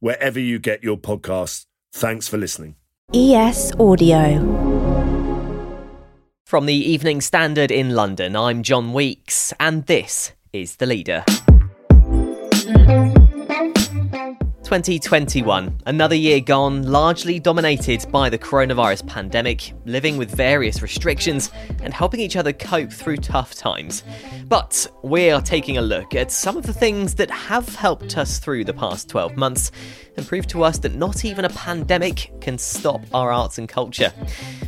wherever you get your podcasts. Thanks for listening. ES Audio. From the Evening Standard in London, I'm John Weeks, and this is The Leader. 2021, another year gone, largely dominated by the coronavirus pandemic, living with various restrictions and helping each other cope through tough times. But we are taking a look at some of the things that have helped us through the past 12 months and prove to us that not even a pandemic can stop our arts and culture.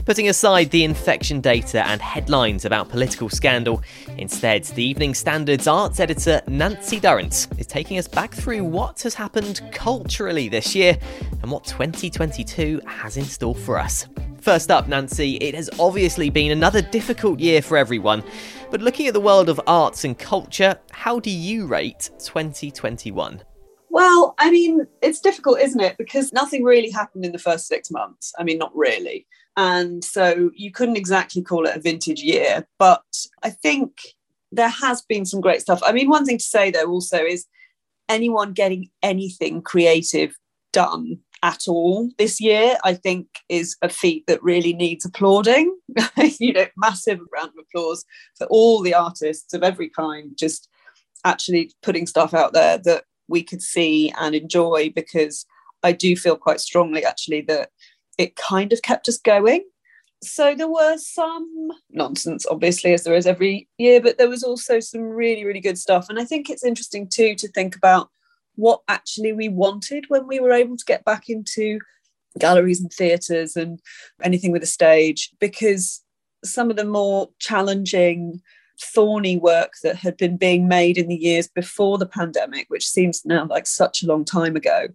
Putting aside the infection data and headlines about political scandal, instead, the Evening Standard's arts editor Nancy Durrant is taking us back through what has happened culturally this year and what 2022 has in store for us. First up, Nancy, it has obviously been another difficult year for everyone. But looking at the world of arts and culture, how do you rate 2021? Well, I mean, it's difficult, isn't it? Because nothing really happened in the first six months. I mean, not really. And so you couldn't exactly call it a vintage year. But I think there has been some great stuff. I mean, one thing to say, though, also is anyone getting anything creative done at all this year, I think is a feat that really needs applauding. you know, massive round of applause for all the artists of every kind, just actually putting stuff out there that we could see and enjoy because I do feel quite strongly actually that it kind of kept us going. So there were some nonsense, obviously, as there is every year, but there was also some really, really good stuff. And I think it's interesting too to think about what actually we wanted when we were able to get back into galleries and theatres and anything with a stage, because some of the more challenging thorny work that had been being made in the years before the pandemic, which seems now like such a long time ago,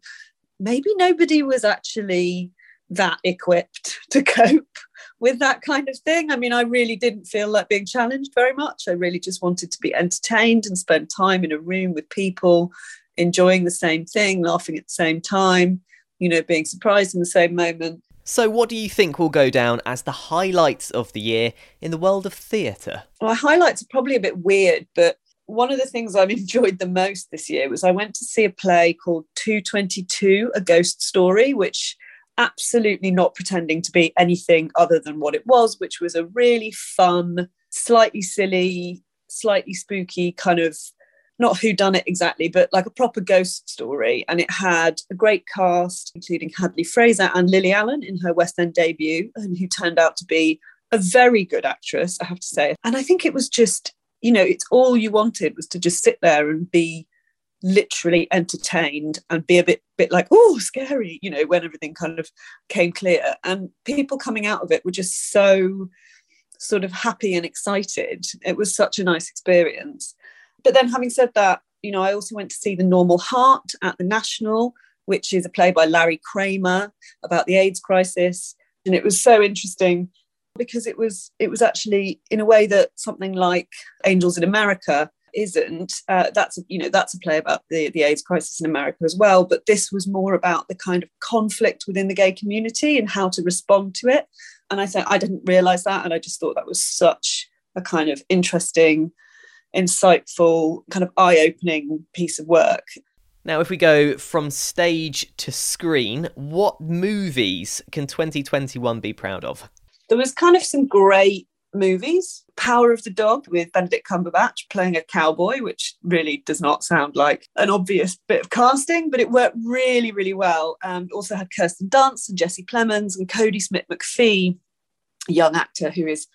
maybe nobody was actually that equipped to cope with that kind of thing. I mean, I really didn't feel like being challenged very much. I really just wanted to be entertained and spend time in a room with people, enjoying the same thing, laughing at the same time, you know, being surprised in the same moment. So, what do you think will go down as the highlights of the year in the world of theatre? Well, highlights are probably a bit weird, but one of the things I've enjoyed the most this year was I went to see a play called 222, A Ghost Story, which absolutely not pretending to be anything other than what it was, which was a really fun, slightly silly, slightly spooky kind of not who done it exactly, but like a proper ghost story. And it had a great cast, including Hadley Fraser and Lily Allen in her West End debut, and who turned out to be a very good actress, I have to say. And I think it was just, you know, it's all you wanted was to just sit there and be literally entertained and be a bit bit like oh scary you know when everything kind of came clear. And people coming out of it were just so sort of happy and excited. It was such a nice experience. But then, having said that, you know, I also went to see The Normal Heart at the National, which is a play by Larry Kramer about the AIDS crisis. And it was so interesting because it was it was actually in a way that something like Angels in America isn't. Uh, that's you know that's a play about the the AIDS crisis in America as well. But this was more about the kind of conflict within the gay community and how to respond to it. And I said I didn't realize that, and I just thought that was such a kind of interesting insightful, kind of eye opening piece of work. Now, if we go from stage to screen, what movies can 2021 be proud of? There was kind of some great movies. Power of the Dog with Benedict Cumberbatch playing a cowboy, which really does not sound like an obvious bit of casting, but it worked really, really well. Um, also had Kirsten Dunst and Jesse Plemons and Kodi Smit-McPhee, a young actor who is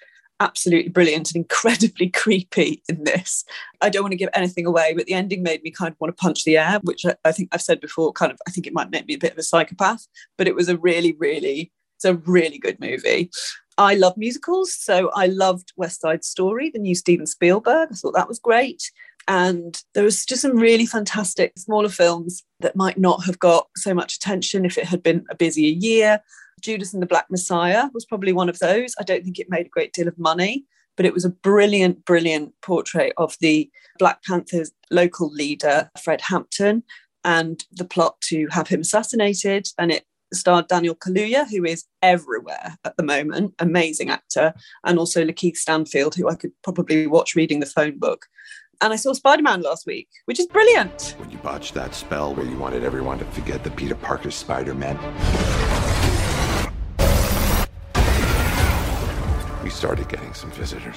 absolutely brilliant and incredibly creepy in this. I don't want to give anything away, but the ending made me kind of want to punch the air, which I, I think I've said before, kind of, I think it might make me a bit of a psychopath, but it was a really, really, it's a really good movie. I love musicals, so I loved West Side Story, the new Steven Spielberg. I thought that was great. And there was just some really fantastic smaller films that might not have got so much attention if it had been a busier year. Judas and the Black Messiah was probably one of those. I don't think it made a great deal of money, but it was a brilliant, brilliant portrait of the Black Panthers local leader, Fred Hampton, and the plot to have him assassinated. And it starred Daniel Kaluuya, who is everywhere at the moment, amazing actor, and also Lakeith Stanfield, who I could probably watch reading the phone book. And I saw Spider Man last week, which is brilliant. When you botched that spell where you wanted everyone to forget the Peter Parker Spider Man, we started getting some visitors.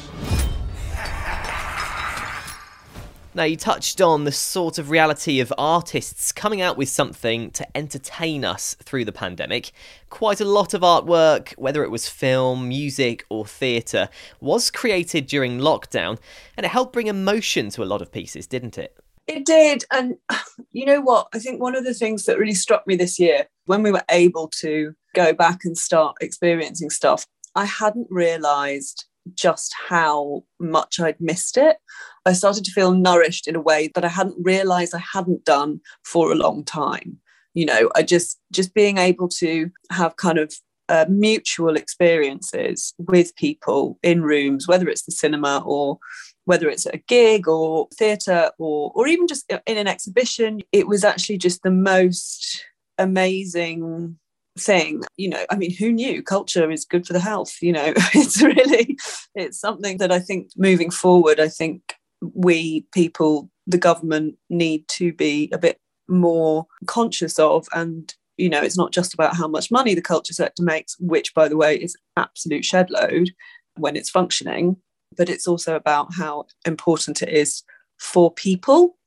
Now, you touched on the sort of reality of artists coming out with something to entertain us through the pandemic. Quite a lot of artwork, whether it was film, music, or theatre, was created during lockdown, and it helped bring emotion to a lot of pieces, didn't it? It did. And you know what? I think one of the things that really struck me this year, when we were able to go back and start experiencing stuff, I hadn't realised just how much I'd missed it. I started to feel nourished in a way that I hadn't realized I hadn't done for a long time. You know, I just just being able to have kind of uh, mutual experiences with people in rooms, whether it's the cinema or whether it's a gig or theatre or or even just in an exhibition. It was actually just the most amazing thing you know i mean who knew? Culture is good for the health you know? It's really it's something that i think moving forward i think we people the government need to be a bit more conscious of and you know it's not just about how much money the culture sector makes which by the way is absolute shed load when it's functioning but it's also about how important it is for people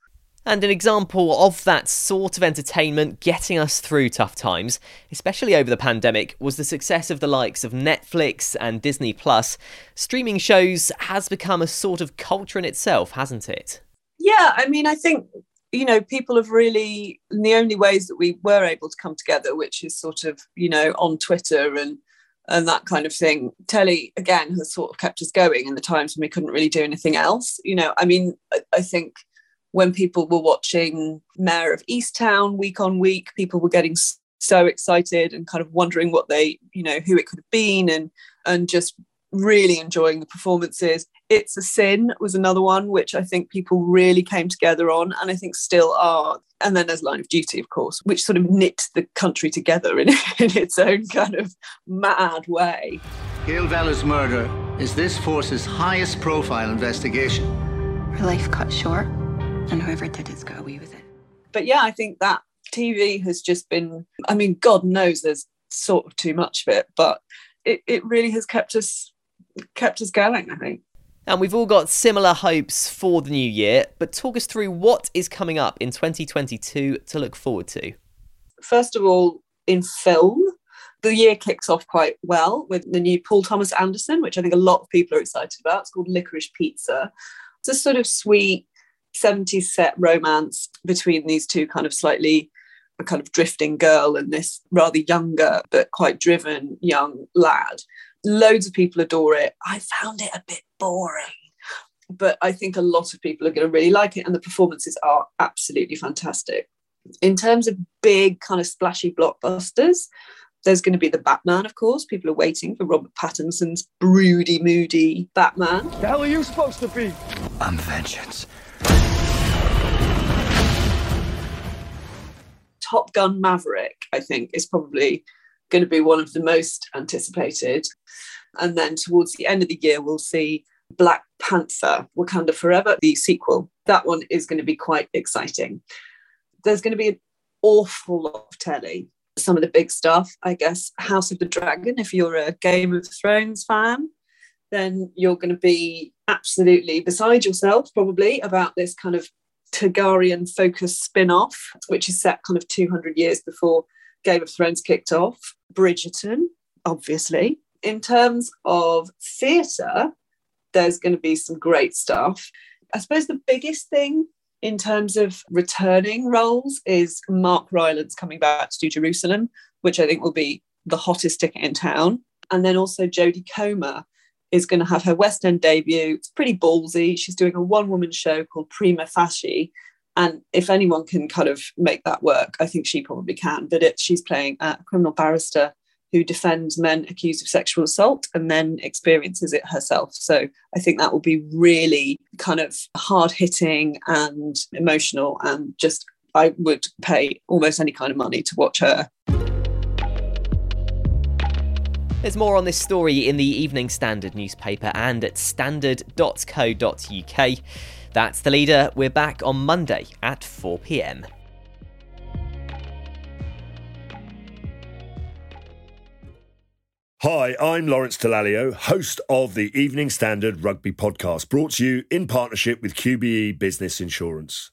and an example of that sort of entertainment getting us through tough times, especially over the pandemic, was the success of the likes of Netflix and Disney Plus. Streaming shows has become a sort of culture in itself, hasn't it? Yeah, I mean, I think you know people have really in the only ways that we were able to come together which is sort of you know on twitter and and that kind of thing telly again has sort of kept us going in the times when we couldn't really do anything else you know i mean I, I think when people were watching Mare of Easttown week on week, people were getting so excited and kind of wondering what they, you know, who it could have been and and just really enjoying the performances. It's a Sin was another one which I think people really came together on and I think still are. And then there's Line of Duty, of course, which sort of knit the country together in, in its own kind of mad way. Gail Vella's murder is this force's highest profile investigation. Her life cut short and whoever did it's got away with it. But yeah, I think that TV has just been, I mean, God knows there's sort of too much of it, but it, it really has kept us kept us going, I think. And we've all got similar hopes for the new year, but talk us through what is coming up in 2022 to look forward to. First of all, in film, the year kicks off quite well with the new Paul Thomas Anderson, which I think a lot of people are excited about. It's called Licorice Pizza. It's a sort of sweet 70s set romance between these two kind of slightly a kind of drifting girl and this rather younger but quite driven young lad. Loads of people adore it. I found it a bit boring, but I think a lot of people are going to really like it, and the performances are absolutely fantastic. In terms of big, kind of splashy blockbusters, there's going to be the Batman, of course. People are waiting for Robert Pattinson's broody, moody Batman. The hell are you supposed to be? I'm vengeance. Top Gun Maverick, I think, is probably going to be one of the most anticipated. And then towards the end of the year, we'll see Black Panther, Wakanda Forever, the sequel. That one is going to be quite exciting. There's going to be an awful lot of telly. Some of the big stuff, I guess, House of the Dragon, if you're a Game of Thrones fan, then you're going to be absolutely beside yourself, probably, about this kind of Targaryen focused spin off, which is set kind of 200 years before Game of Thrones kicked off. Bridgerton, obviously. In terms of theatre, there's going to be some great stuff. I suppose the biggest thing in terms of returning roles is Mark Rylance coming back to do Jerusalem, which I think will be the hottest ticket in town. And then also Jodie Comer is going to have her West End debut. It's pretty ballsy. She's doing a one woman show called Prima Facie. And if anyone can kind of make that work, I think she probably can. But it, she's playing a criminal barrister who defends men accused of sexual assault and then experiences it herself. So I think that will be really kind of hard hitting and emotional and just I would pay almost any kind of money to watch her. There's more on this story in the Evening Standard newspaper and at standard.co.uk. That's the leader. We're back on Monday at 4 pm. Hi, I'm Lawrence Dallaglio, host of the Evening Standard Rugby Podcast, brought to you in partnership with QBE Business Insurance.